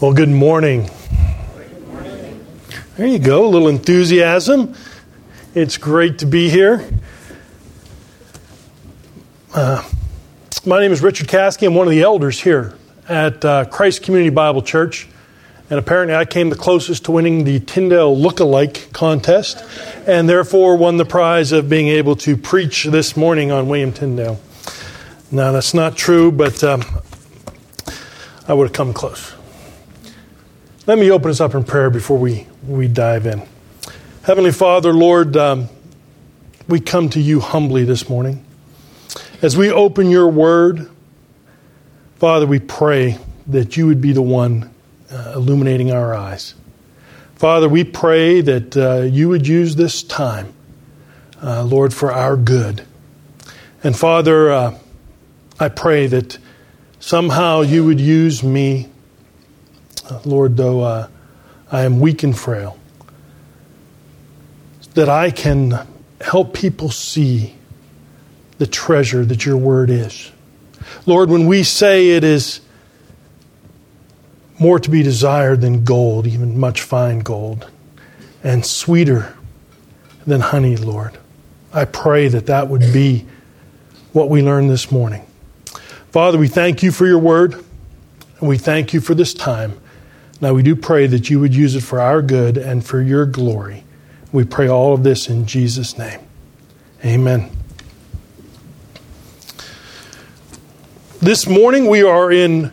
Well, good morning. There you go, a little enthusiasm. It's great to be here. Uh, my name is Richard Caskey. I'm one of the elders here at uh, Christ Community Bible Church. And apparently, I came the closest to winning the Tyndale Look-alike contest, and therefore won the prize of being able to preach this morning on William Tyndale. Now, that's not true, but um, I would have come close. Let me open us up in prayer before we, we dive in. Heavenly Father, Lord, um, we come to you humbly this morning. As we open your word, Father, we pray that you would be the one uh, illuminating our eyes. Father, we pray that uh, you would use this time, uh, Lord, for our good. And Father, uh, I pray that somehow you would use me Lord, though uh, I am weak and frail, that I can help people see the treasure that your word is. Lord, when we say it is more to be desired than gold, even much fine gold, and sweeter than honey, Lord, I pray that that would be what we learn this morning. Father, we thank you for your word, and we thank you for this time. Now, we do pray that you would use it for our good and for your glory. We pray all of this in Jesus' name. Amen. This morning, we are in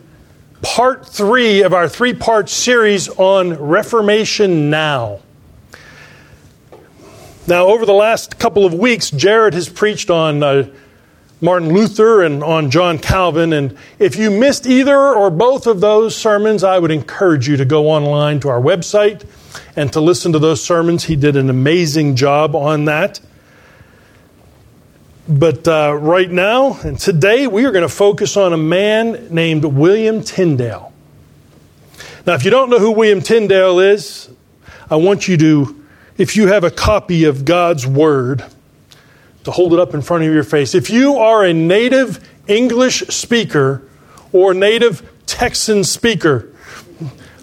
part three of our three part series on Reformation Now. Now, over the last couple of weeks, Jared has preached on. Uh, Martin Luther and on John Calvin. And if you missed either or both of those sermons, I would encourage you to go online to our website and to listen to those sermons. He did an amazing job on that. But uh, right now and today, we are going to focus on a man named William Tyndale. Now, if you don't know who William Tyndale is, I want you to, if you have a copy of God's Word, to hold it up in front of your face. If you are a native English speaker or native Texan speaker,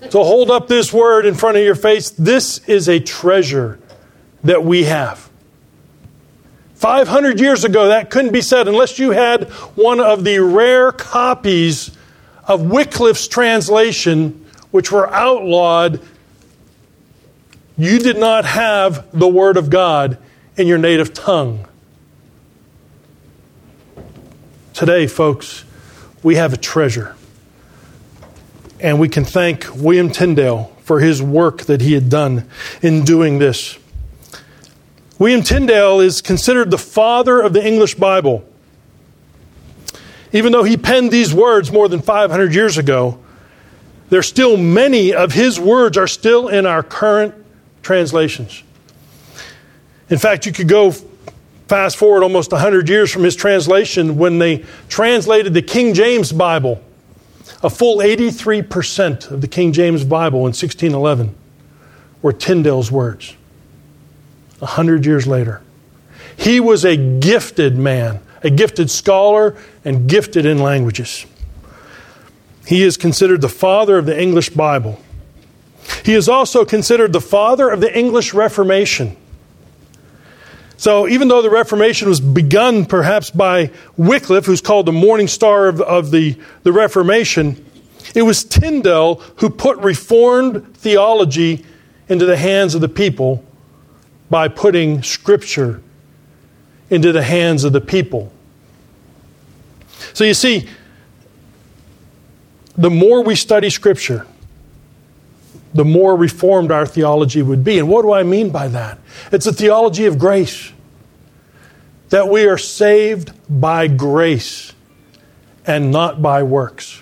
to hold up this word in front of your face, this is a treasure that we have. 500 years ago, that couldn't be said unless you had one of the rare copies of Wycliffe's translation, which were outlawed. You did not have the Word of God in your native tongue. Today, folks, we have a treasure. And we can thank William Tyndale for his work that he had done in doing this. William Tyndale is considered the father of the English Bible. Even though he penned these words more than 500 years ago, there's still many of his words are still in our current translations. In fact, you could go fast forward almost 100 years from his translation when they translated the King James Bible. A full 83% of the King James Bible in 1611 were Tyndale's words. 100 years later. He was a gifted man, a gifted scholar, and gifted in languages. He is considered the father of the English Bible. He is also considered the father of the English Reformation. So, even though the Reformation was begun perhaps by Wycliffe, who's called the morning star of, of the, the Reformation, it was Tyndale who put Reformed theology into the hands of the people by putting Scripture into the hands of the people. So, you see, the more we study Scripture, the more reformed our theology would be. And what do I mean by that? It's a theology of grace. That we are saved by grace and not by works.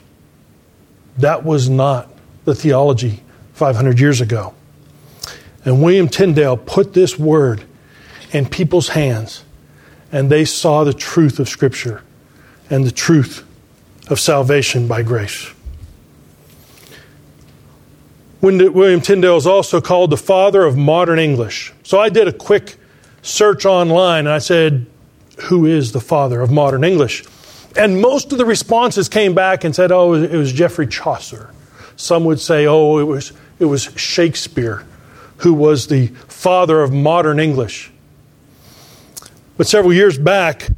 That was not the theology 500 years ago. And William Tyndale put this word in people's hands, and they saw the truth of Scripture and the truth of salvation by grace. William Tyndale is also called the father of modern English. So I did a quick search online and I said, Who is the father of modern English? And most of the responses came back and said, Oh, it was Geoffrey Chaucer. Some would say, oh, it was, it was Shakespeare, who was the father of modern English. But several years back,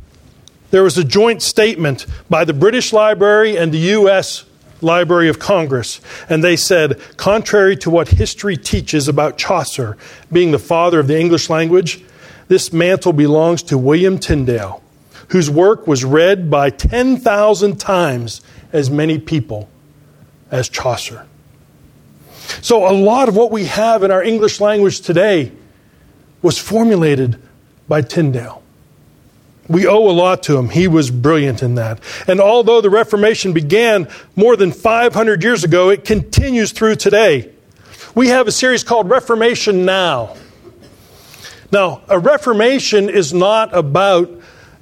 there was a joint statement by the British Library and the U.S. Library of Congress, and they said, contrary to what history teaches about Chaucer being the father of the English language, this mantle belongs to William Tyndale, whose work was read by 10,000 times as many people as Chaucer. So, a lot of what we have in our English language today was formulated by Tyndale. We owe a lot to him. He was brilliant in that. And although the Reformation began more than 500 years ago, it continues through today. We have a series called Reformation Now. Now, a Reformation is not about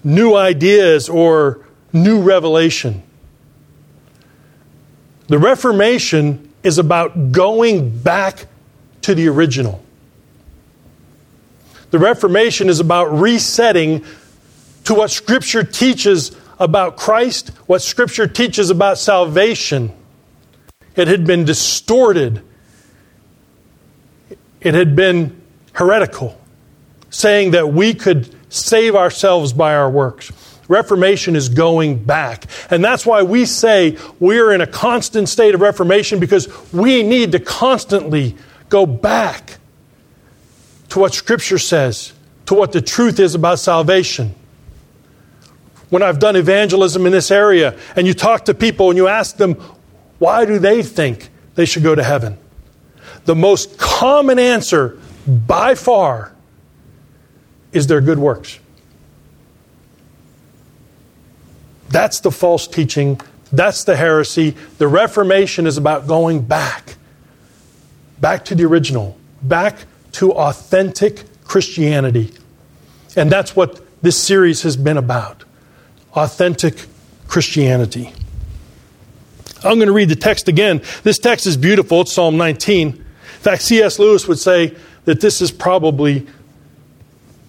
new ideas or new revelation. The Reformation is about going back to the original. The Reformation is about resetting to what Scripture teaches about Christ, what Scripture teaches about salvation. It had been distorted, it had been heretical, saying that we could save ourselves by our works. Reformation is going back. And that's why we say we're in a constant state of reformation because we need to constantly go back to what Scripture says, to what the truth is about salvation. When I've done evangelism in this area and you talk to people and you ask them, why do they think they should go to heaven? The most common answer by far is their good works. That's the false teaching. That's the heresy. The Reformation is about going back, back to the original, back to authentic Christianity. And that's what this series has been about authentic Christianity. I'm going to read the text again. This text is beautiful. It's Psalm 19. In fact, C.S. Lewis would say that this is probably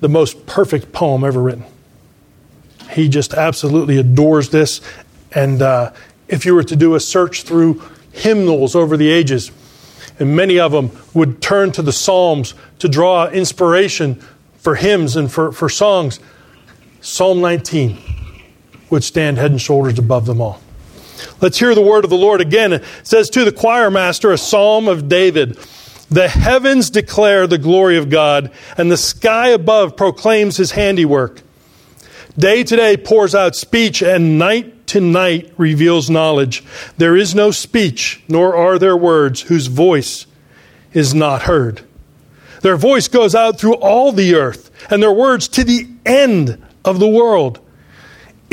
the most perfect poem ever written. He just absolutely adores this. And uh, if you were to do a search through hymnals over the ages, and many of them would turn to the Psalms to draw inspiration for hymns and for, for songs, Psalm 19 would stand head and shoulders above them all. Let's hear the word of the Lord again. It says to the choir master, a psalm of David. The heavens declare the glory of God, and the sky above proclaims his handiwork. Day to day pours out speech, and night to night reveals knowledge. There is no speech, nor are there words whose voice is not heard. Their voice goes out through all the earth, and their words to the end of the world.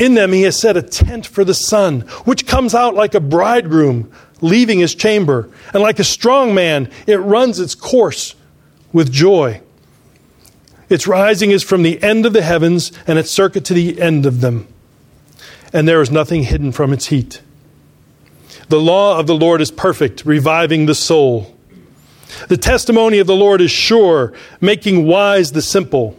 In them he has set a tent for the sun, which comes out like a bridegroom leaving his chamber, and like a strong man, it runs its course with joy. Its rising is from the end of the heavens, and its circuit to the end of them. And there is nothing hidden from its heat. The law of the Lord is perfect, reviving the soul. The testimony of the Lord is sure, making wise the simple.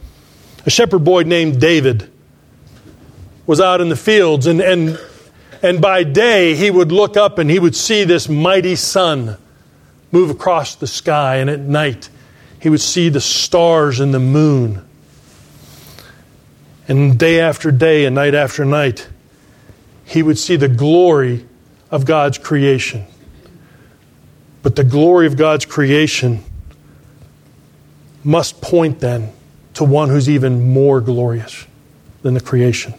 a shepherd boy named David was out in the fields, and, and, and by day he would look up and he would see this mighty sun move across the sky, and at night he would see the stars and the moon. And day after day and night after night, he would see the glory of God's creation. But the glory of God's creation must point then to one who's even more glorious than the creation.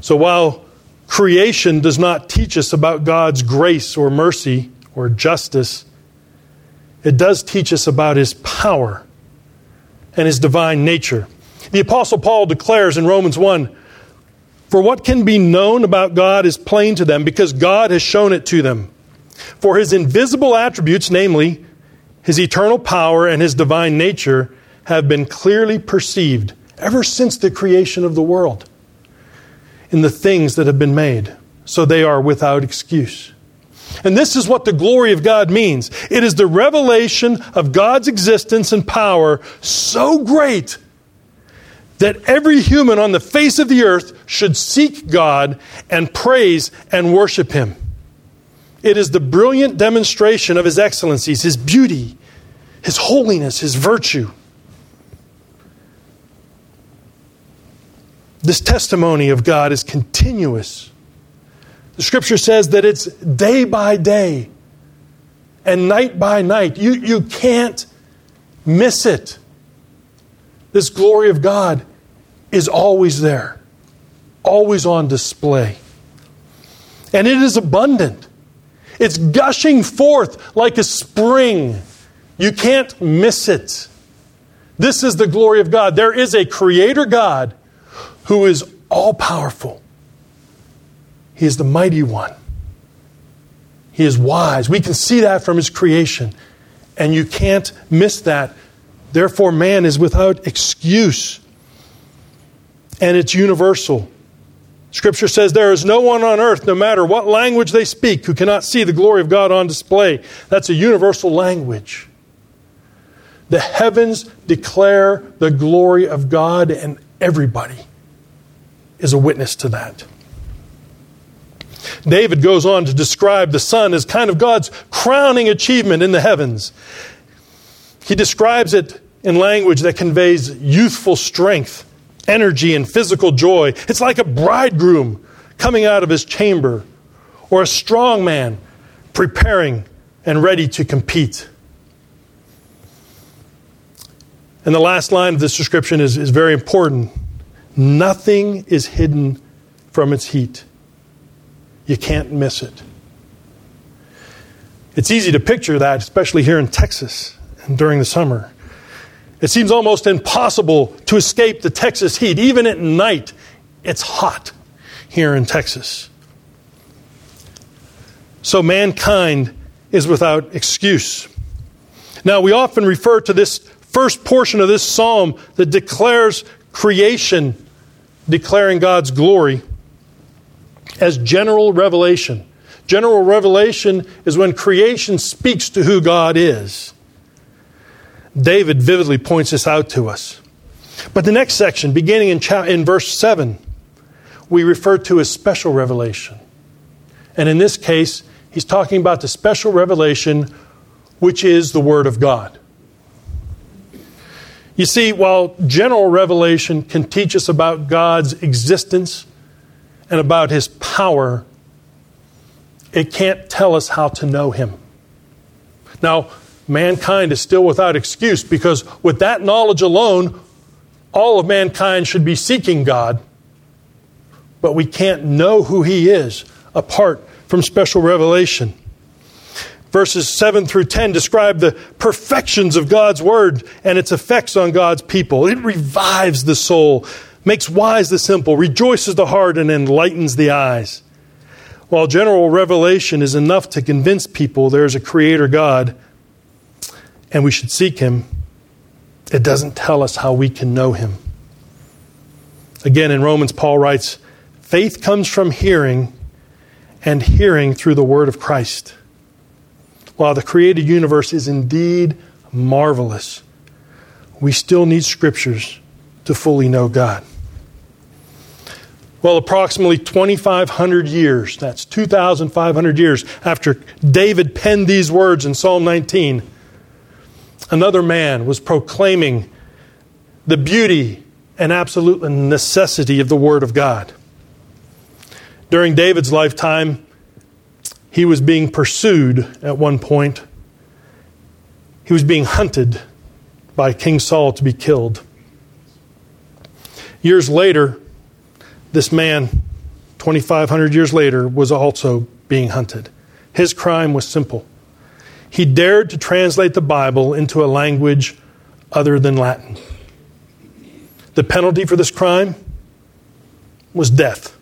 So while creation does not teach us about God's grace or mercy or justice, it does teach us about his power and his divine nature. The Apostle Paul declares in Romans 1 For what can be known about God is plain to them because God has shown it to them. For his invisible attributes, namely his eternal power and his divine nature, have been clearly perceived ever since the creation of the world in the things that have been made, so they are without excuse. And this is what the glory of God means it is the revelation of God's existence and power so great that every human on the face of the earth should seek God and praise and worship Him. It is the brilliant demonstration of His excellencies, His beauty, His holiness, His virtue. This testimony of God is continuous. The scripture says that it's day by day and night by night. You, you can't miss it. This glory of God is always there, always on display. And it is abundant. It's gushing forth like a spring. You can't miss it. This is the glory of God. There is a creator God who is all powerful. He is the mighty one. He is wise. We can see that from his creation. And you can't miss that. Therefore, man is without excuse. And it's universal. Scripture says there is no one on earth, no matter what language they speak, who cannot see the glory of God on display. That's a universal language. The heavens declare the glory of God, and everybody is a witness to that. David goes on to describe the sun as kind of God's crowning achievement in the heavens. He describes it in language that conveys youthful strength, energy, and physical joy. It's like a bridegroom coming out of his chamber, or a strong man preparing and ready to compete. And the last line of this description is, is very important. Nothing is hidden from its heat. You can't miss it. It's easy to picture that, especially here in Texas and during the summer. It seems almost impossible to escape the Texas heat. Even at night, it's hot here in Texas. So mankind is without excuse. Now, we often refer to this first portion of this psalm that declares creation declaring God's glory as general revelation. General revelation is when creation speaks to who God is. David vividly points this out to us. But the next section, beginning in, in verse 7, we refer to as special revelation. And in this case, he's talking about the special revelation which is the Word of God. You see, while general revelation can teach us about God's existence and about His power, it can't tell us how to know Him. Now, mankind is still without excuse because with that knowledge alone, all of mankind should be seeking God, but we can't know who He is apart from special revelation. Verses 7 through 10 describe the perfections of God's Word and its effects on God's people. It revives the soul, makes wise the simple, rejoices the heart, and enlightens the eyes. While general revelation is enough to convince people there is a Creator God and we should seek Him, it doesn't tell us how we can know Him. Again, in Romans, Paul writes, Faith comes from hearing, and hearing through the Word of Christ. While the created universe is indeed marvelous, we still need scriptures to fully know God. Well, approximately 2,500 years, that's 2,500 years after David penned these words in Psalm 19, another man was proclaiming the beauty and absolute necessity of the Word of God. During David's lifetime, he was being pursued at one point. He was being hunted by King Saul to be killed. Years later, this man, 2,500 years later, was also being hunted. His crime was simple. He dared to translate the Bible into a language other than Latin. The penalty for this crime was death.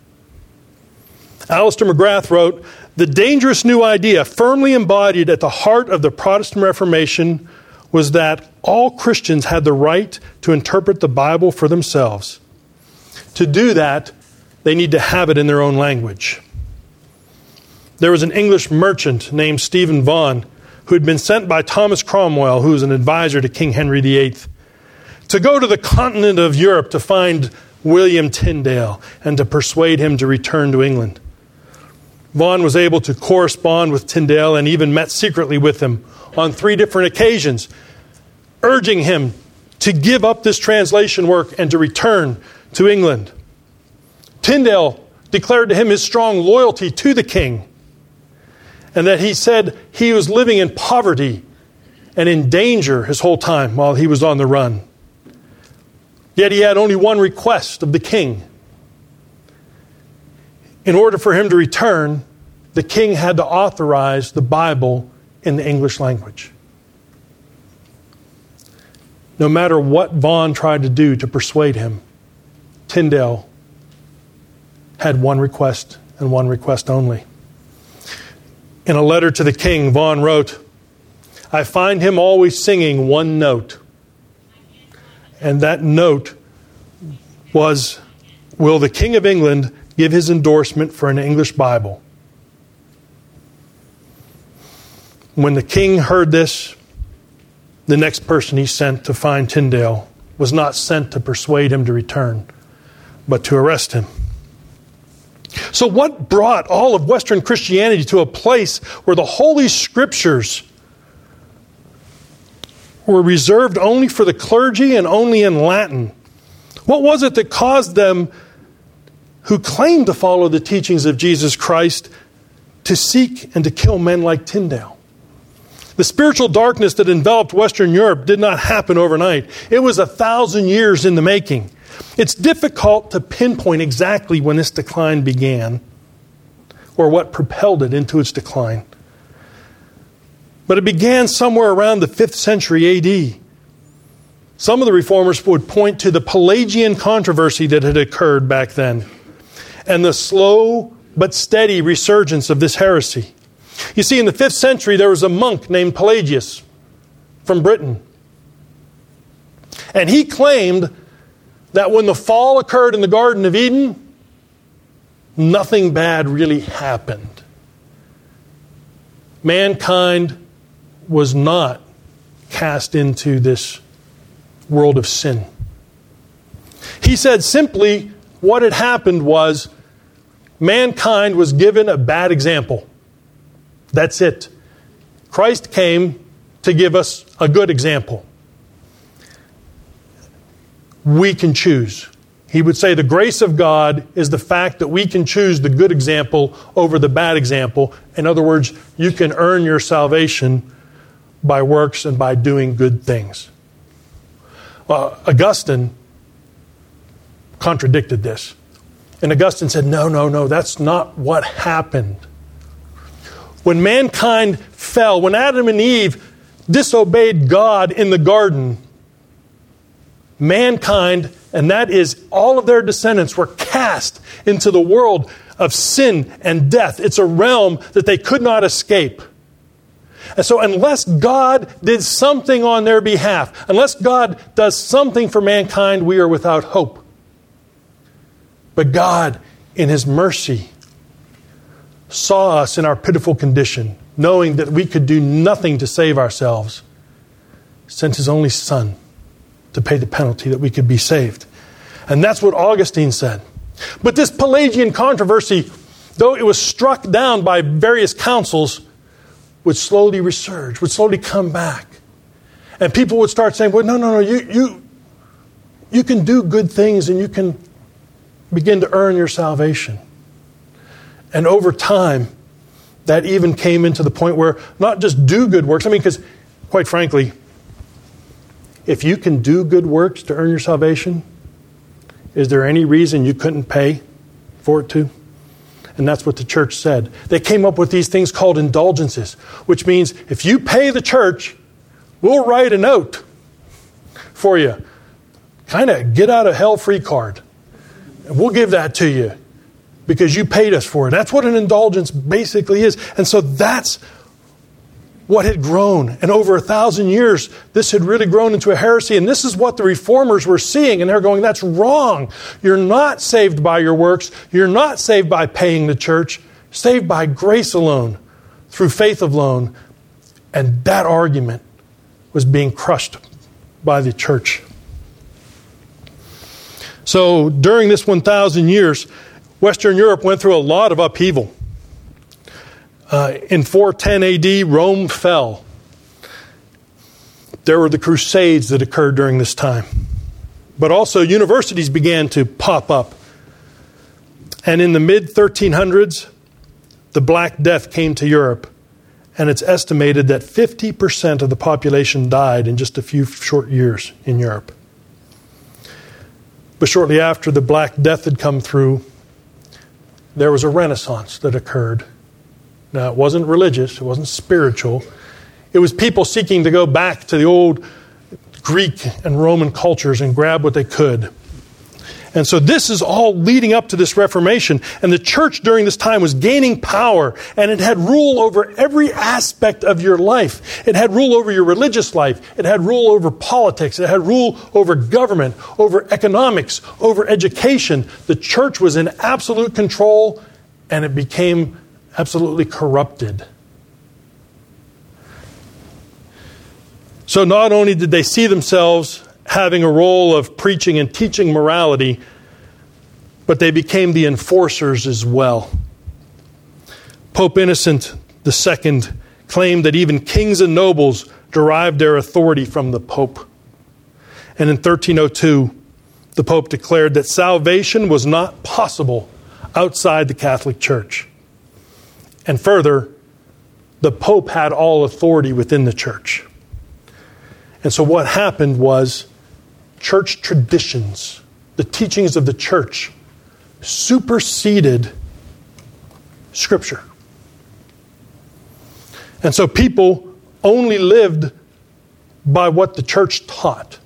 Alister McGrath wrote The dangerous new idea, firmly embodied at the heart of the Protestant Reformation, was that all Christians had the right to interpret the Bible for themselves. To do that, they need to have it in their own language. There was an English merchant named Stephen Vaughan who had been sent by Thomas Cromwell, who was an advisor to King Henry VIII, to go to the continent of Europe to find William Tyndale and to persuade him to return to England. Vaughan was able to correspond with Tyndale and even met secretly with him on three different occasions, urging him to give up this translation work and to return to England. Tyndale declared to him his strong loyalty to the king and that he said he was living in poverty and in danger his whole time while he was on the run. Yet he had only one request of the king. In order for him to return, the king had to authorize the Bible in the English language. No matter what Vaughan tried to do to persuade him, Tyndale had one request and one request only. In a letter to the king, Vaughan wrote, I find him always singing one note. And that note was Will the King of England give his endorsement for an English Bible? When the king heard this, the next person he sent to find Tyndale was not sent to persuade him to return, but to arrest him. So, what brought all of Western Christianity to a place where the Holy Scriptures were reserved only for the clergy and only in Latin? What was it that caused them, who claimed to follow the teachings of Jesus Christ, to seek and to kill men like Tyndale? The spiritual darkness that enveloped Western Europe did not happen overnight. It was a thousand years in the making. It's difficult to pinpoint exactly when this decline began or what propelled it into its decline. But it began somewhere around the 5th century AD. Some of the reformers would point to the Pelagian controversy that had occurred back then and the slow but steady resurgence of this heresy. You see, in the 5th century, there was a monk named Pelagius from Britain. And he claimed that when the fall occurred in the Garden of Eden, nothing bad really happened. Mankind was not cast into this world of sin. He said simply what had happened was mankind was given a bad example. That's it. Christ came to give us a good example we can choose. He would say the grace of God is the fact that we can choose the good example over the bad example. In other words, you can earn your salvation by works and by doing good things. Well, Augustine contradicted this. And Augustine said, no, no, no, that's not what happened. When mankind fell, when Adam and Eve disobeyed God in the garden, mankind, and that is all of their descendants, were cast into the world of sin and death. It's a realm that they could not escape. And so, unless God did something on their behalf, unless God does something for mankind, we are without hope. But God, in His mercy, saw us in our pitiful condition, knowing that we could do nothing to save ourselves, sent His only Son to pay the penalty that we could be saved. And that's what Augustine said. But this Pelagian controversy, though it was struck down by various councils, would slowly resurge, would slowly come back. And people would start saying, well, no, no, no, you, you, you can do good things and you can begin to earn your salvation. And over time, that even came into the point where not just do good works, I mean, because quite frankly, if you can do good works to earn your salvation, is there any reason you couldn't pay for it too? And that's what the church said. They came up with these things called indulgences, which means if you pay the church, we'll write a note for you. Kind of get out of hell free card. We'll give that to you because you paid us for it. That's what an indulgence basically is. And so that's what had grown. And over a thousand years, this had really grown into a heresy. And this is what the reformers were seeing. And they're going, that's wrong. You're not saved by your works. You're not saved by paying the church. Saved by grace alone, through faith alone. And that argument was being crushed by the church. So during this 1,000 years, Western Europe went through a lot of upheaval. Uh, in 410 AD, Rome fell. There were the Crusades that occurred during this time. But also, universities began to pop up. And in the mid 1300s, the Black Death came to Europe. And it's estimated that 50% of the population died in just a few short years in Europe. But shortly after the Black Death had come through, there was a renaissance that occurred now, it wasn't religious, it wasn't spiritual. It was people seeking to go back to the old Greek and Roman cultures and grab what they could. And so this is all leading up to this Reformation. And the church during this time was gaining power and it had rule over every aspect of your life. It had rule over your religious life. It had rule over politics. It had rule over government, over economics, over education. The church was in absolute control and it became absolutely corrupted. So, not only did they see themselves having a role of preaching and teaching morality, but they became the enforcers as well. Pope Innocent II claimed that even kings and nobles derived their authority from the Pope. And in 1302, the Pope declared that salvation was not possible outside the Catholic Church. And further, the Pope had all authority within the church. And so what happened was church traditions, the teachings of the church, superseded Scripture. And so people only lived by what the church taught.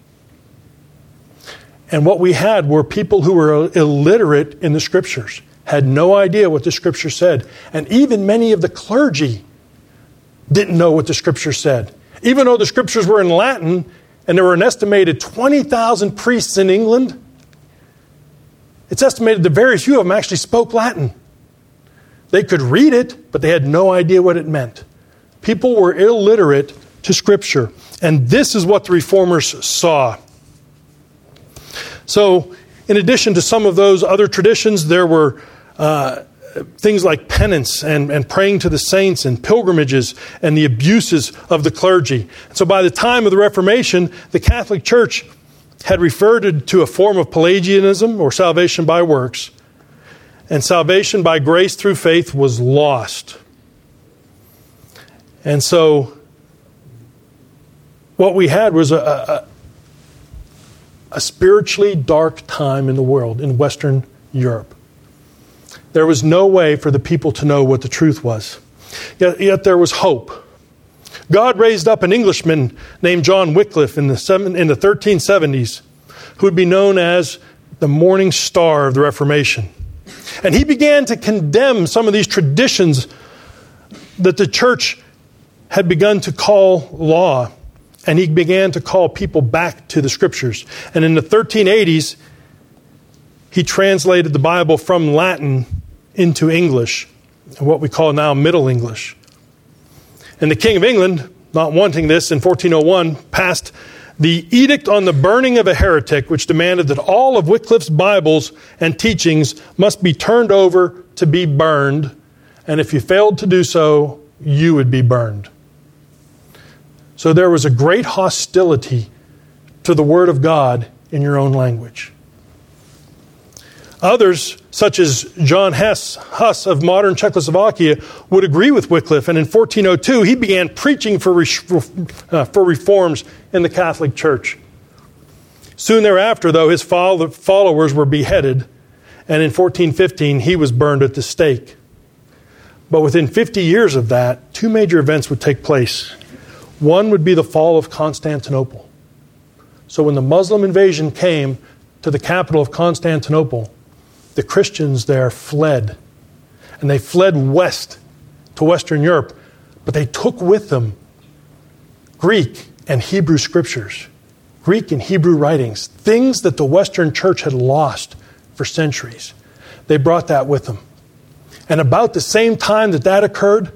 And what we had were people who were illiterate in the Scriptures had no idea what the scripture said. And even many of the clergy didn't know what the scripture said. Even though the scriptures were in Latin and there were an estimated 20,000 priests in England, it's estimated that very few of them actually spoke Latin. They could read it, but they had no idea what it meant. People were illiterate to Scripture. And this is what the reformers saw. So, in addition to some of those other traditions, there were uh, things like penance and, and praying to the saints and pilgrimages and the abuses of the clergy. And so by the time of the Reformation, the Catholic Church had referred to a form of Pelagianism or salvation by works, and salvation by grace through faith was lost. And so what we had was a, a, a spiritually dark time in the world, in Western Europe. There was no way for the people to know what the truth was. Yet, yet there was hope. God raised up an Englishman named John Wycliffe in the, seven, in the 1370s who would be known as the morning star of the Reformation. And he began to condemn some of these traditions that the church had begun to call law. And he began to call people back to the scriptures. And in the 1380s, he translated the Bible from Latin into English, what we call now Middle English. And the King of England, not wanting this in 1401, passed the Edict on the Burning of a Heretic, which demanded that all of Wycliffe's Bibles and teachings must be turned over to be burned, and if you failed to do so, you would be burned. So there was a great hostility to the Word of God in your own language. Others, such as John Hess, Huss of modern Czechoslovakia, would agree with Wycliffe, and in 1402 he began preaching for, uh, for reforms in the Catholic Church. Soon thereafter, though, his followers were beheaded, and in 1415 he was burned at the stake. But within 50 years of that, two major events would take place. One would be the fall of Constantinople. So when the Muslim invasion came to the capital of Constantinople, the Christians there fled. And they fled west to Western Europe, but they took with them Greek and Hebrew scriptures, Greek and Hebrew writings, things that the Western church had lost for centuries. They brought that with them. And about the same time that that occurred,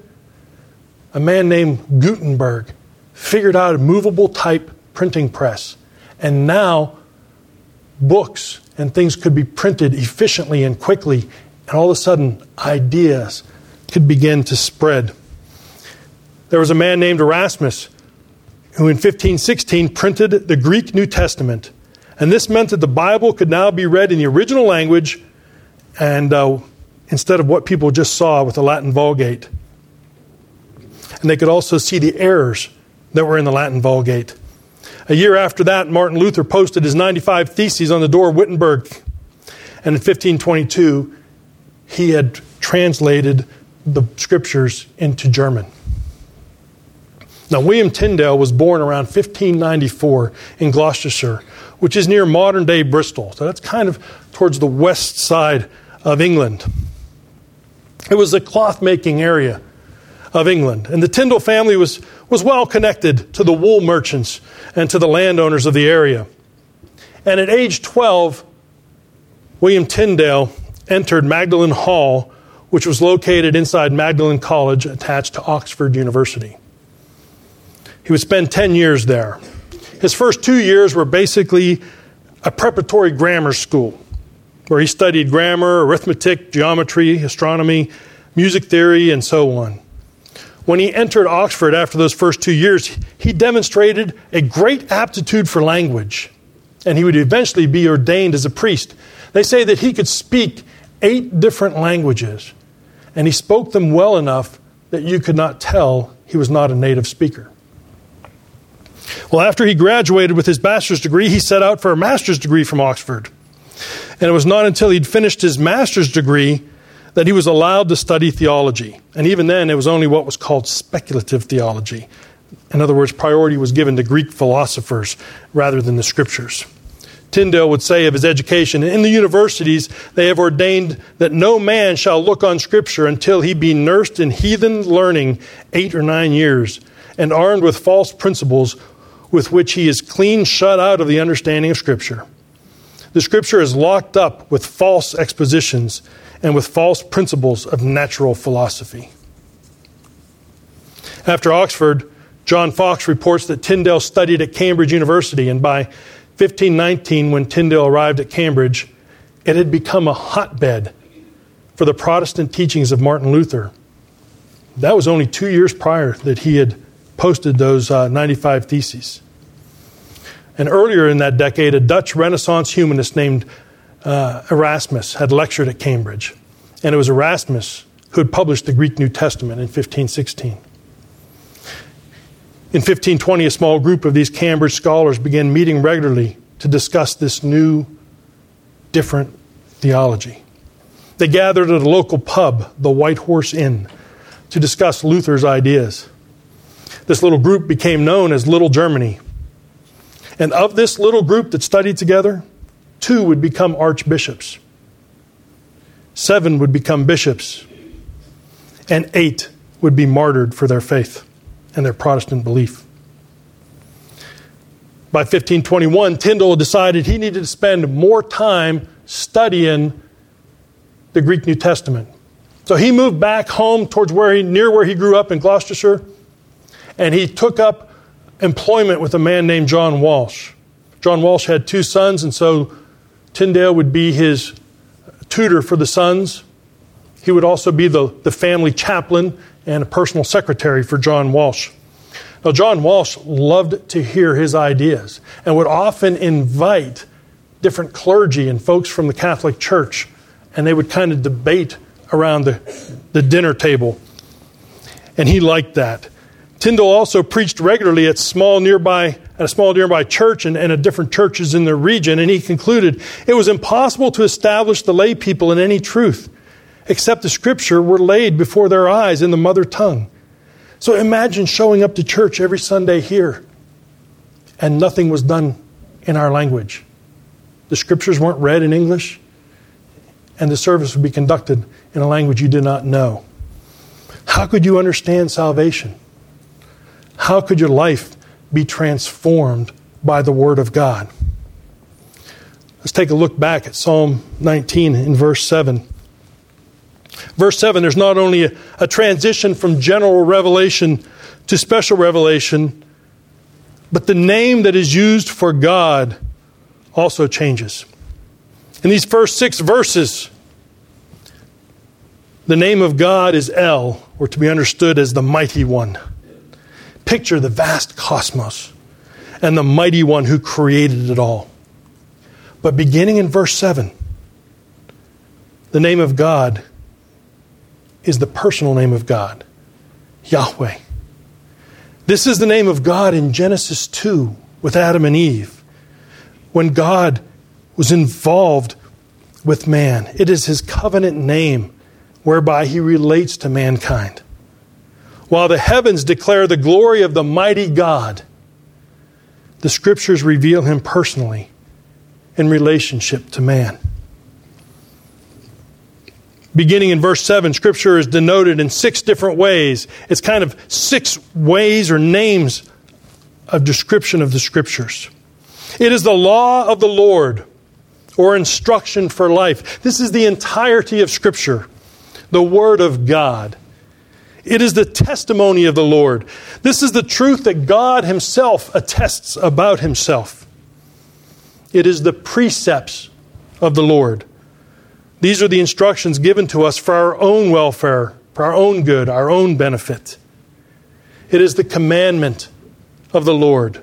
a man named Gutenberg figured out a movable type printing press. And now books and things could be printed efficiently and quickly, and all of a sudden, ideas could begin to spread. There was a man named Erasmus who, in 1516, printed the Greek New Testament. And this meant that the Bible could now be read in the original language and uh, instead of what people just saw with the Latin Vulgate. And they could also see the errors that were in the Latin Vulgate. A year after that, Martin Luther posted his 95 Theses on the door of Wittenberg. And in 1522, he had translated the scriptures into German. Now, William Tyndale was born around 1594 in Gloucestershire, which is near modern day Bristol. So that's kind of towards the west side of England. It was a cloth making area of England. And the Tyndale family was, was well connected to the wool merchants and to the landowners of the area. And at age 12, William Tyndale entered Magdalen Hall, which was located inside Magdalen College attached to Oxford University. He would spend 10 years there. His first two years were basically a preparatory grammar school where he studied grammar, arithmetic, geometry, astronomy, music theory, and so on. When he entered Oxford after those first two years, he demonstrated a great aptitude for language, and he would eventually be ordained as a priest. They say that he could speak eight different languages, and he spoke them well enough that you could not tell he was not a native speaker. Well, after he graduated with his bachelor's degree, he set out for a master's degree from Oxford. And it was not until he'd finished his master's degree that he was allowed to study theology. And even then, it was only what was called speculative theology. In other words, priority was given to Greek philosophers rather than the scriptures. Tyndale would say of his education In the universities, they have ordained that no man shall look on Scripture until he be nursed in heathen learning eight or nine years, and armed with false principles with which he is clean shut out of the understanding of Scripture. The Scripture is locked up with false expositions and with false principles of natural philosophy. After Oxford, John Foxe reports that Tyndale studied at Cambridge University, and by 1519, when Tyndale arrived at Cambridge, it had become a hotbed for the Protestant teachings of Martin Luther. That was only two years prior that he had posted those uh, 95 theses. And earlier in that decade, a Dutch Renaissance humanist named uh, Erasmus had lectured at Cambridge. And it was Erasmus who had published the Greek New Testament in 1516. In 1520, a small group of these Cambridge scholars began meeting regularly to discuss this new, different theology. They gathered at a local pub, the White Horse Inn, to discuss Luther's ideas. This little group became known as Little Germany. And of this little group that studied together, two would become archbishops, seven would become bishops, and eight would be martyred for their faith and their Protestant belief. By 1521, Tyndale decided he needed to spend more time studying the Greek New Testament. So he moved back home towards where he, near where he grew up in Gloucestershire, and he took up employment with a man named John Walsh. John Walsh had two sons, and so Tyndale would be his tutor for the sons. He would also be the, the family chaplain and a personal secretary for John Walsh. Now, John Walsh loved to hear his ideas and would often invite different clergy and folks from the Catholic Church and they would kind of debate around the, the dinner table. And he liked that. Tyndale also preached regularly at small nearby at a small nearby church and, and at different churches in the region, and he concluded it was impossible to establish the lay people in any truth except the scripture were laid before their eyes in the mother tongue. So imagine showing up to church every Sunday here and nothing was done in our language. The scriptures weren't read in English, and the service would be conducted in a language you did not know. How could you understand salvation? How could your life be transformed by the Word of God? Let's take a look back at Psalm 19 in verse 7. Verse 7 there's not only a, a transition from general revelation to special revelation, but the name that is used for God also changes. In these first six verses, the name of God is El, or to be understood as the Mighty One. Picture the vast cosmos and the Mighty One who created it all. But beginning in verse 7, the name of God is the personal name of God, Yahweh. This is the name of God in Genesis 2 with Adam and Eve. When God was involved with man, it is his covenant name whereby he relates to mankind. While the heavens declare the glory of the mighty God, the scriptures reveal him personally in relationship to man. Beginning in verse 7, scripture is denoted in six different ways. It's kind of six ways or names of description of the scriptures. It is the law of the Lord or instruction for life. This is the entirety of scripture the Word of God. It is the testimony of the Lord. This is the truth that God Himself attests about Himself. It is the precepts of the Lord. These are the instructions given to us for our own welfare, for our own good, our own benefit. It is the commandment of the Lord.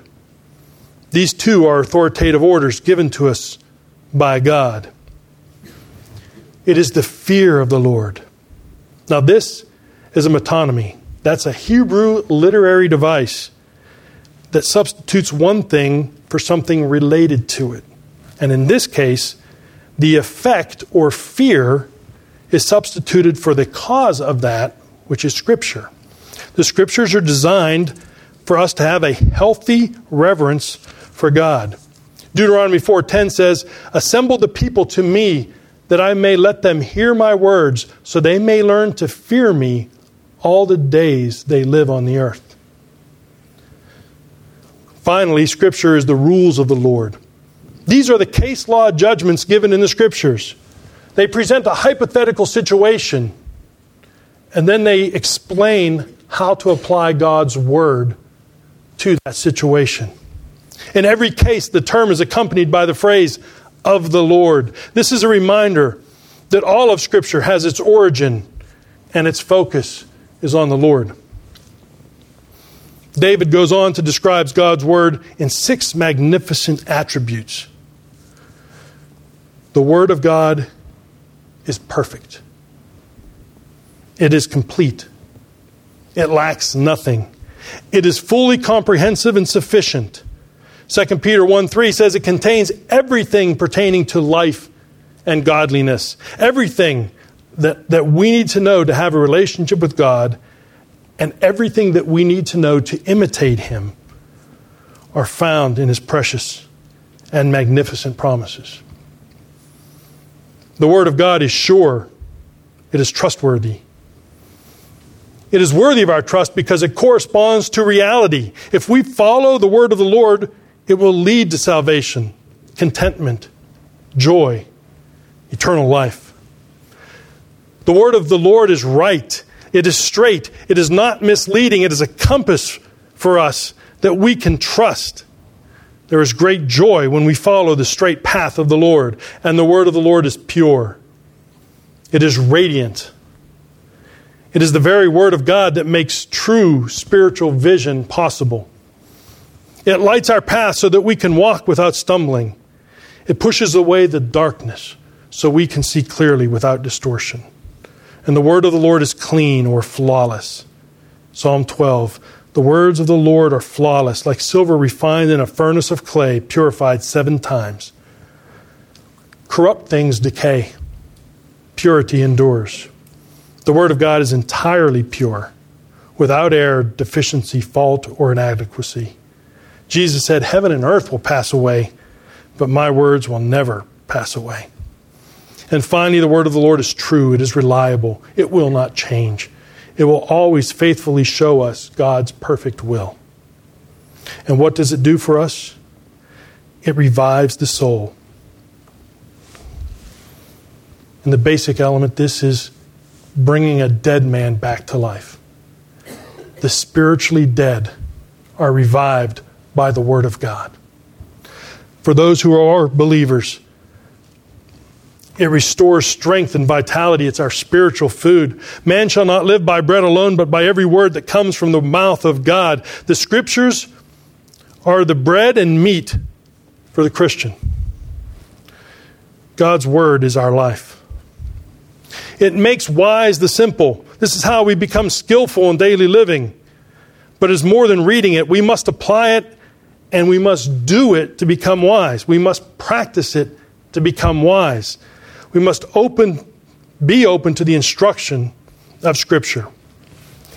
These two are authoritative orders given to us by God. It is the fear of the Lord. Now, this is a metonymy. That's a Hebrew literary device that substitutes one thing for something related to it. And in this case, the effect or fear is substituted for the cause of that, which is Scripture. The Scriptures are designed for us to have a healthy reverence for God. Deuteronomy 4:10 says, "Assemble the people to me that I may let them hear my words, so they may learn to fear me all the days they live on the earth. Finally, Scripture is the rules of the Lord. These are the case law judgments given in the Scriptures. They present a hypothetical situation, and then they explain how to apply God's Word to that situation. In every case, the term is accompanied by the phrase, of the Lord. This is a reminder that all of Scripture has its origin and its focus is on the Lord. David goes on to describe God's Word in six magnificent attributes. The Word of God is perfect, it is complete, it lacks nothing, it is fully comprehensive and sufficient. 2 Peter 1 3 says it contains everything pertaining to life and godliness. Everything that, that we need to know to have a relationship with God and everything that we need to know to imitate Him are found in His precious and magnificent promises. The Word of God is sure, it is trustworthy. It is worthy of our trust because it corresponds to reality. If we follow the Word of the Lord, it will lead to salvation, contentment, joy, eternal life. The word of the Lord is right. It is straight. It is not misleading. It is a compass for us that we can trust. There is great joy when we follow the straight path of the Lord, and the word of the Lord is pure. It is radiant. It is the very word of God that makes true spiritual vision possible. It lights our path so that we can walk without stumbling. It pushes away the darkness so we can see clearly without distortion. And the word of the Lord is clean or flawless. Psalm 12 The words of the Lord are flawless, like silver refined in a furnace of clay, purified seven times. Corrupt things decay, purity endures. The word of God is entirely pure, without error, deficiency, fault, or inadequacy. Jesus said, Heaven and earth will pass away, but my words will never pass away. And finally, the word of the Lord is true, it is reliable, it will not change. It will always faithfully show us God's perfect will. And what does it do for us? It revives the soul. And the basic element this is bringing a dead man back to life. The spiritually dead are revived by the Word of God. For those who are believers, it restores strength and vitality. It's our spiritual food. Man shall not live by bread alone, but by every word that comes from the mouth of God. The scriptures are the bread and meat for the Christian. God's word is our life. It makes wise the simple. This is how we become skillful in daily living. But it's more than reading it. We must apply it and we must do it to become wise. We must practice it to become wise. We must open, be open to the instruction of Scripture.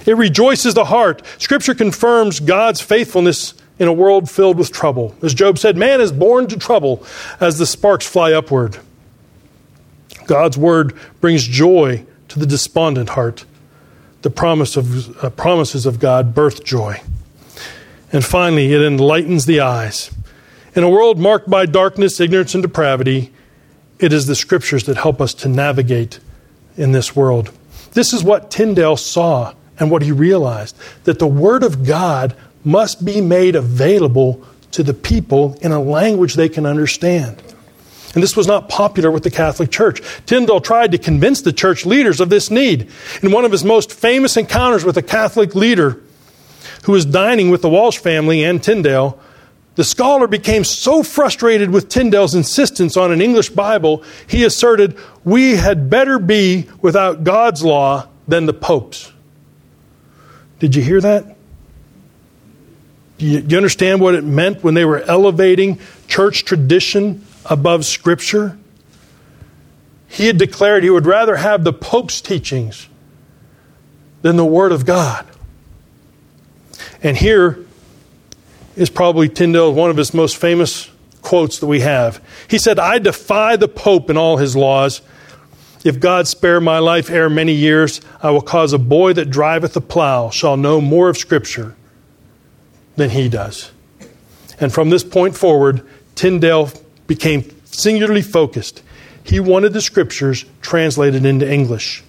It rejoices the heart. Scripture confirms God's faithfulness in a world filled with trouble. As Job said, man is born to trouble as the sparks fly upward. God's word brings joy to the despondent heart. The promise of, uh, promises of God birth joy. And finally, it enlightens the eyes. In a world marked by darkness, ignorance, and depravity, it is the scriptures that help us to navigate in this world. This is what Tyndale saw and what he realized that the Word of God must be made available to the people in a language they can understand. And this was not popular with the Catholic Church. Tyndale tried to convince the church leaders of this need. In one of his most famous encounters with a Catholic leader who was dining with the Walsh family and Tyndale, the scholar became so frustrated with Tyndale's insistence on an English Bible, he asserted, We had better be without God's law than the Pope's. Did you hear that? Do you, do you understand what it meant when they were elevating church tradition above Scripture? He had declared he would rather have the Pope's teachings than the Word of God. And here, is probably Tyndale, one of his most famous quotes that we have. He said, I defy the Pope and all his laws. If God spare my life ere many years, I will cause a boy that driveth a plow shall know more of Scripture than he does. And from this point forward, Tyndale became singularly focused. He wanted the Scriptures translated into English.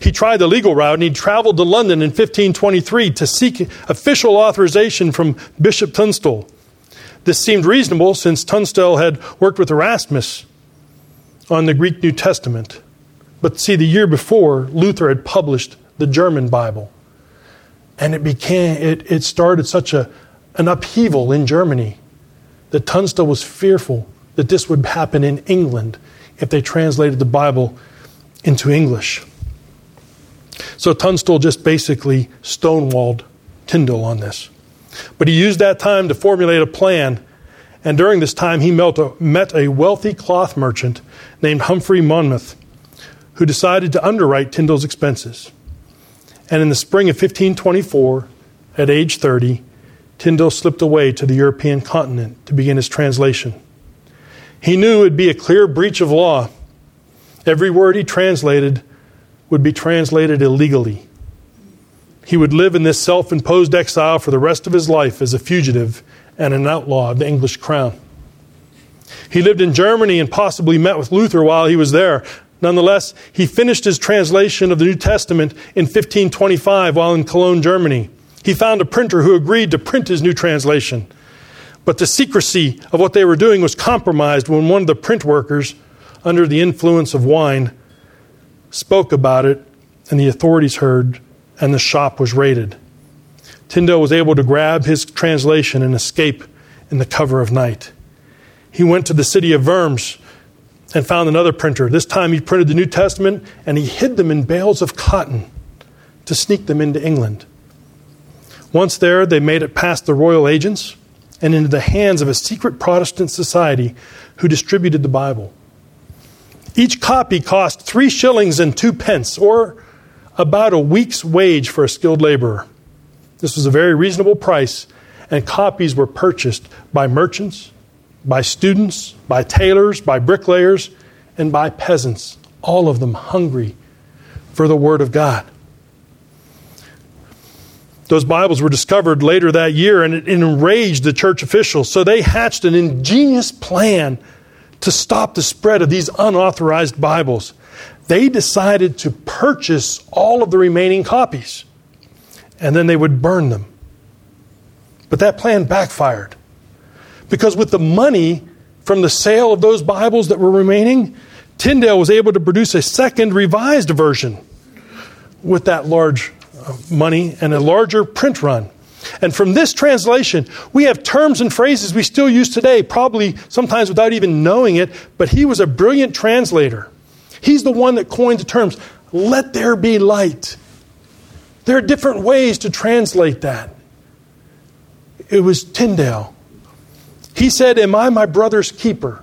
He tried the legal route and he traveled to London in 1523 to seek official authorization from Bishop Tunstall. This seemed reasonable since Tunstall had worked with Erasmus on the Greek New Testament. But see, the year before, Luther had published the German Bible. And it became it, it started such a, an upheaval in Germany that Tunstall was fearful that this would happen in England if they translated the Bible into English. So Tunstall just basically stonewalled Tyndale on this. But he used that time to formulate a plan, and during this time he met a wealthy cloth merchant named Humphrey Monmouth, who decided to underwrite Tyndale's expenses. And in the spring of 1524, at age 30, Tyndale slipped away to the European continent to begin his translation. He knew it would be a clear breach of law. Every word he translated would be translated illegally. He would live in this self imposed exile for the rest of his life as a fugitive and an outlaw of the English crown. He lived in Germany and possibly met with Luther while he was there. Nonetheless, he finished his translation of the New Testament in 1525 while in Cologne, Germany. He found a printer who agreed to print his new translation. But the secrecy of what they were doing was compromised when one of the print workers, under the influence of wine, spoke about it, and the authorities heard, and the shop was raided. Tyndale was able to grab his translation and escape in the cover of night. He went to the city of Worms, and found another printer. This time he printed the New Testament and he hid them in bales of cotton to sneak them into England. Once there, they made it past the royal agents and into the hands of a secret Protestant society who distributed the Bible. Each copy cost three shillings and two pence, or about a week's wage for a skilled laborer. This was a very reasonable price, and copies were purchased by merchants, by students, by tailors, by bricklayers, and by peasants, all of them hungry for the Word of God. Those Bibles were discovered later that year, and it enraged the church officials. So they hatched an ingenious plan to stop the spread of these unauthorized Bibles. They decided to purchase all of the remaining copies, and then they would burn them. But that plan backfired. Because with the money from the sale of those Bibles that were remaining, Tyndale was able to produce a second revised version with that large uh, money and a larger print run. And from this translation, we have terms and phrases we still use today, probably sometimes without even knowing it, but he was a brilliant translator. He's the one that coined the terms, let there be light. There are different ways to translate that. It was Tyndale. He said, Am I my brother's keeper?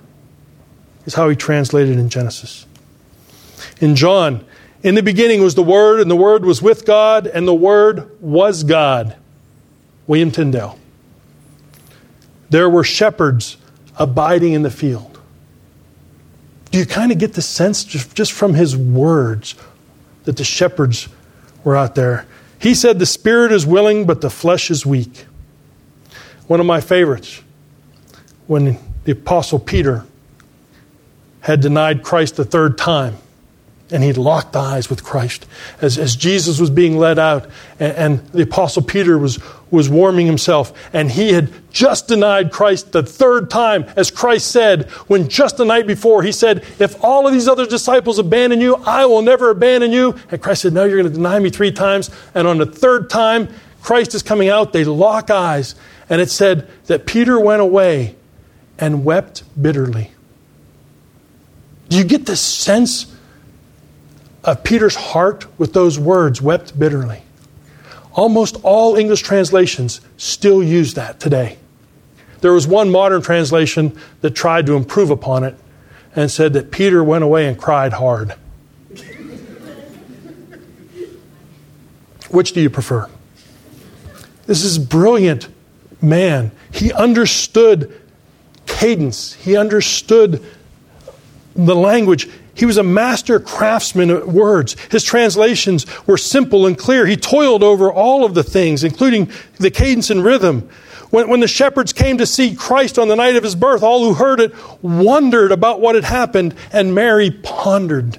Is how he translated in Genesis. In John, in the beginning was the Word, and the Word was with God, and the Word was God. William Tyndale. There were shepherds abiding in the field. Do you kind of get the sense just, from his words that the shepherds were out there? He said, The spirit is willing, but the flesh is weak. One of my favorites, when the Apostle Peter had denied Christ the third time and he locked eyes with Christ as, as Jesus was being led out, and, and, the Apostle Peter was, was warming himself, and he had just denied Christ the third time, as Christ said, when just the night before he said, If all of these other disciples abandon you, I will never abandon you. And Christ said, No, you're going to deny me three times. And on the third time, Christ is coming out, they lock eyes, and it said that Peter went away and wept bitterly. Do you get this sense? Of Peter's heart with those words, wept bitterly. Almost all English translations still use that today. There was one modern translation that tried to improve upon it and said that Peter went away and cried hard. Which do you prefer? This is brilliant man. He understood cadence. He understood the language. He was a master craftsman at words. His translations were simple and clear. He toiled over all of the things, including the cadence and rhythm. When, when the shepherds came to see Christ on the night of his birth, all who heard it wondered about what had happened, and Mary pondered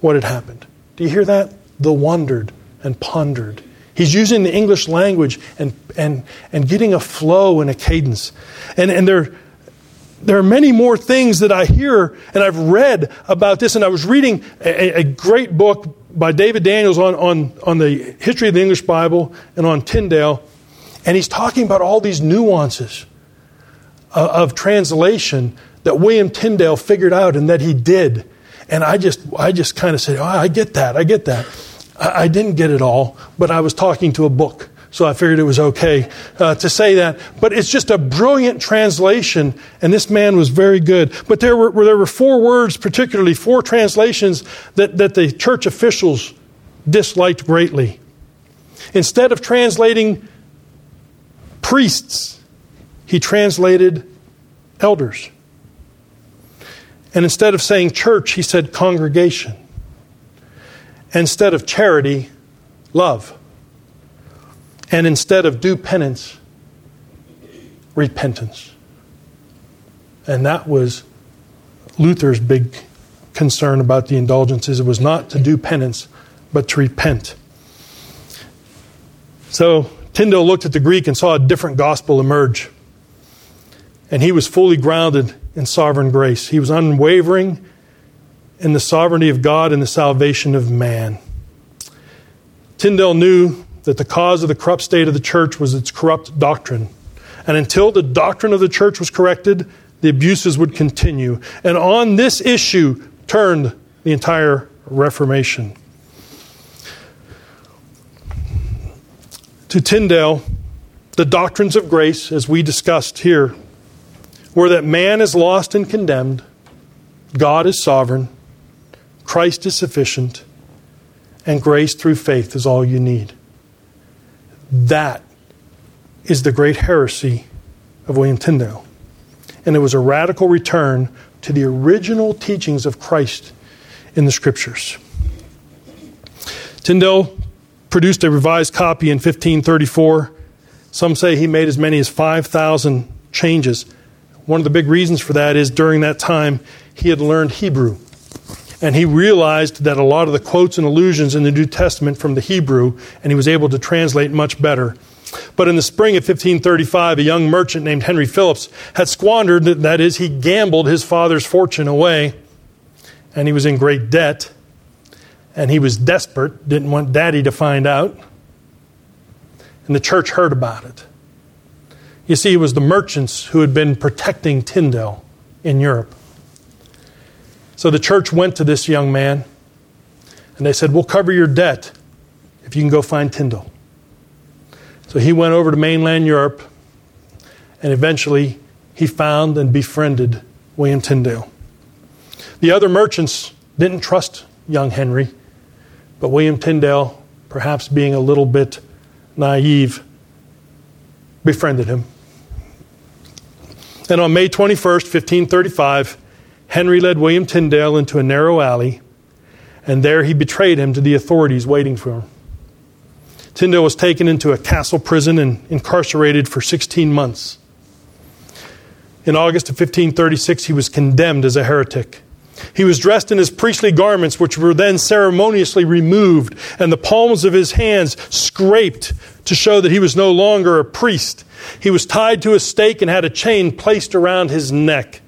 what had happened. Do you hear that? The wondered and pondered. He's using the English language and, and, and getting a flow and a cadence. And, and they're there are many more things that I hear and I've read about this. And I was reading a, a, great book by David Daniels on, on, on the history of the English Bible and on Tyndale. And he's talking about all these nuances of, of translation that William Tyndale figured out and that he did. And I just, I just kind of said, oh, I get that, I get that. I, I didn't get it all, but I was talking to a book. So I figured it was okay uh, to say that. But it's just a brilliant translation, and this man was very good. But there were, there were four words, particularly four translations, that, that the church officials disliked greatly. Instead of translating priests, he translated elders. And instead of saying church, he said congregation. Instead of charity, love. And instead of do penance, repentance. And that was Luther's big concern about the indulgences. It was not to do penance, but to repent. So Tyndale looked at the Greek and saw a different gospel emerge. And he was fully grounded in sovereign grace. He was unwavering in the sovereignty of God and the salvation of man. Tyndale knew that the cause of the corrupt state of the church was its corrupt doctrine. And until the doctrine of the church was corrected, the abuses would continue. And on this issue turned the entire Reformation. To Tyndale, the doctrines of grace, as we discussed here, were that man is lost and condemned, God is sovereign, Christ is sufficient, and grace through faith is all you need. That is the great heresy of William Tyndale. And it was a radical return to the original teachings of Christ in the Scriptures. Tyndale produced a revised copy in 1534. Some say he made as many as 5,000 changes. One of the big reasons for that is during that time he had learned Hebrew. And he realized that a lot of the quotes and allusions in the New Testament from the Hebrew, and he was able to translate much better. But in the spring of 1535, a young merchant named Henry Phillips had squandered, that is, he gambled his father's fortune away, and he was in great debt, and he was desperate, didn't want daddy to find out. And the church heard about it. You see, it was the merchants who had been protecting Tyndale in Europe. So the church went to this young man and they said, We'll cover your debt if you can go find Tyndale. So he went over to mainland Europe and eventually he found and befriended William Tyndale. The other merchants didn't trust young Henry, but William Tyndale, perhaps being a little bit naive, befriended him. And on May 21st, 1535, Henry led William Tyndale into a narrow alley, and there he betrayed him to the authorities waiting for him. Tyndale was taken into a castle prison and incarcerated for 16 months. In August of 1536, he was condemned as a heretic. He was dressed in his priestly garments, which were then ceremoniously removed, and the palms of his hands scraped to show that he was no longer a priest. He was tied to a stake and had a chain placed around his neck.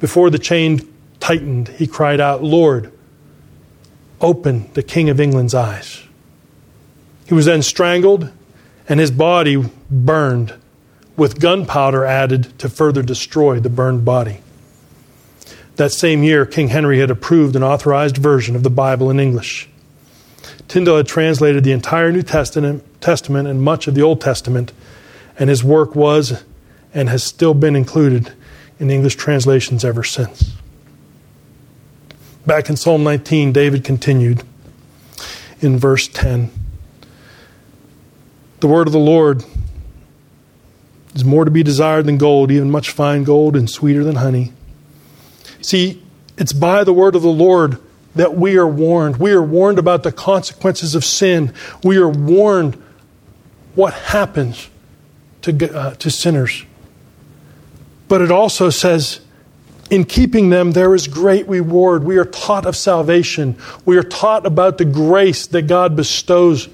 Before the chain tightened, he cried out, Lord, open the King of England's eyes. He was then strangled and his body burned, with gunpowder added to further destroy the burned body. That same year, King Henry had approved an authorized version of the Bible in English. Tyndale had translated the entire New Testament, Testament and much of the Old Testament, and his work was and has still been included in English translations ever since. Back in Psalm 19, David continued in verse 10 The word of the Lord is more to be desired than gold, even much fine gold, and sweeter than honey. See, it's by the word of the Lord that we are warned. We are warned about the consequences of sin. We are warned what happens to, uh, to sinners. But it also says, in keeping them, there is great reward. We are taught of salvation. We are taught about the grace that God bestows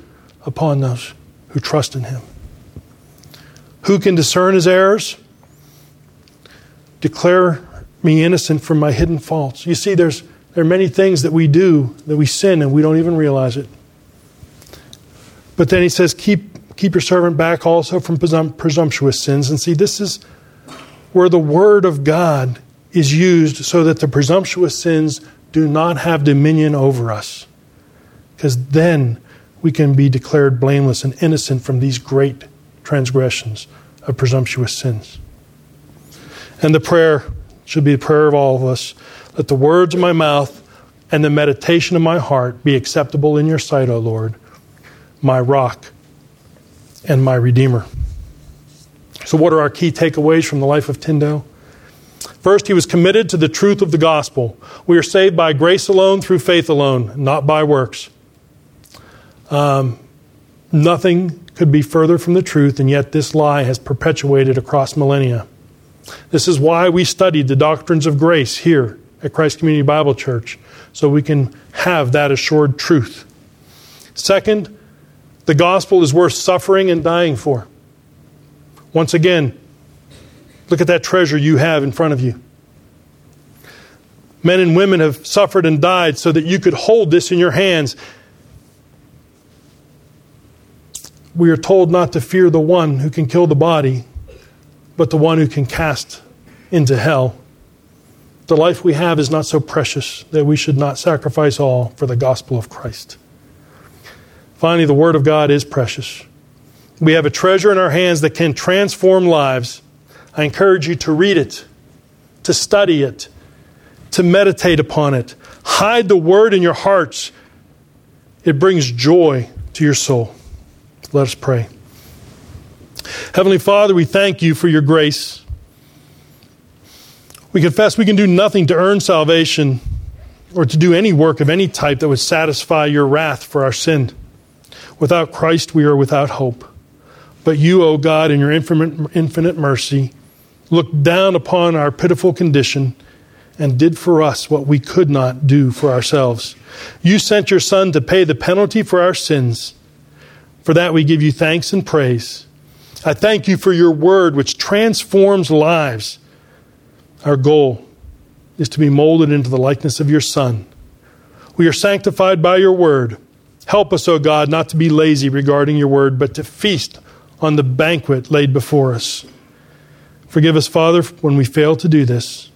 upon those who trust in Him. Who can discern His errors? Declare me innocent from my hidden faults. You see, there's, there are many things that we do that we sin and we don't even realize it. But then He says, keep, keep your servant back also from presum- presumptuous sins. And see, this is where the Word of God is used so that the presumptuous sins do not have dominion over us. Because then we can be declared blameless and innocent from these great transgressions of presumptuous sins. And the prayer should be the prayer of all of us. Let the words of my mouth and the meditation of my heart be acceptable in your sight, O Lord, my rock and my redeemer. So, what are our key takeaways from the life of Tyndale? First, he was committed to the truth of the gospel. We are saved by grace alone, through faith alone, not by works. Um, nothing could be further from the truth, and yet this lie has perpetuated across millennia. This is why we studied the doctrines of grace here at Christ Community Bible Church, so we can have that assured truth. Second, the gospel is worth suffering and dying for. Once again, look at that treasure you have in front of you. Men and women have suffered and died so that you could hold this in your hands. We are told not to fear the one who can kill the body, but the one who can cast into hell. The life we have is not so precious that we should not sacrifice all for the gospel of Christ. Finally, the Word of God is precious. We have a treasure in our hands that can transform lives. I encourage you to read it, to study it, to meditate upon it. Hide the Word in your hearts. It brings joy to your soul. Let us pray. Heavenly Father, we thank you for your grace. We confess we can do nothing to earn salvation or to do any work of any type that would satisfy your wrath for our sin. Without Christ, we are without hope. But you, O God, in your infinite, infinite mercy, looked down upon our pitiful condition and did for us what we could not do for ourselves. You sent your Son to pay the penalty for our sins. For that we give you thanks and praise. I thank you for your word, which transforms lives. Our goal is to be molded into the likeness of your Son. We are sanctified by your word. Help us, O God, not to be lazy regarding your word, but to feast on the banquet laid before us. Forgive us, Father, when we fail to do this,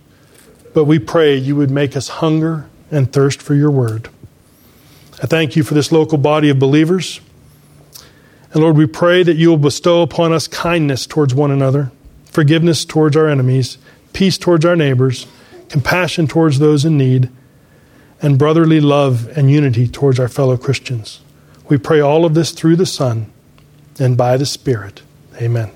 but we pray you would make us hunger and thirst for your word. I thank you for this local body of believers. And Lord, we pray that you will bestow upon us kindness towards one another, forgiveness towards our enemies, peace towards our neighbors, compassion towards those in need, and brotherly love and unity towards our fellow Christians. We pray all of this through the Son and by the Spirit. Amen.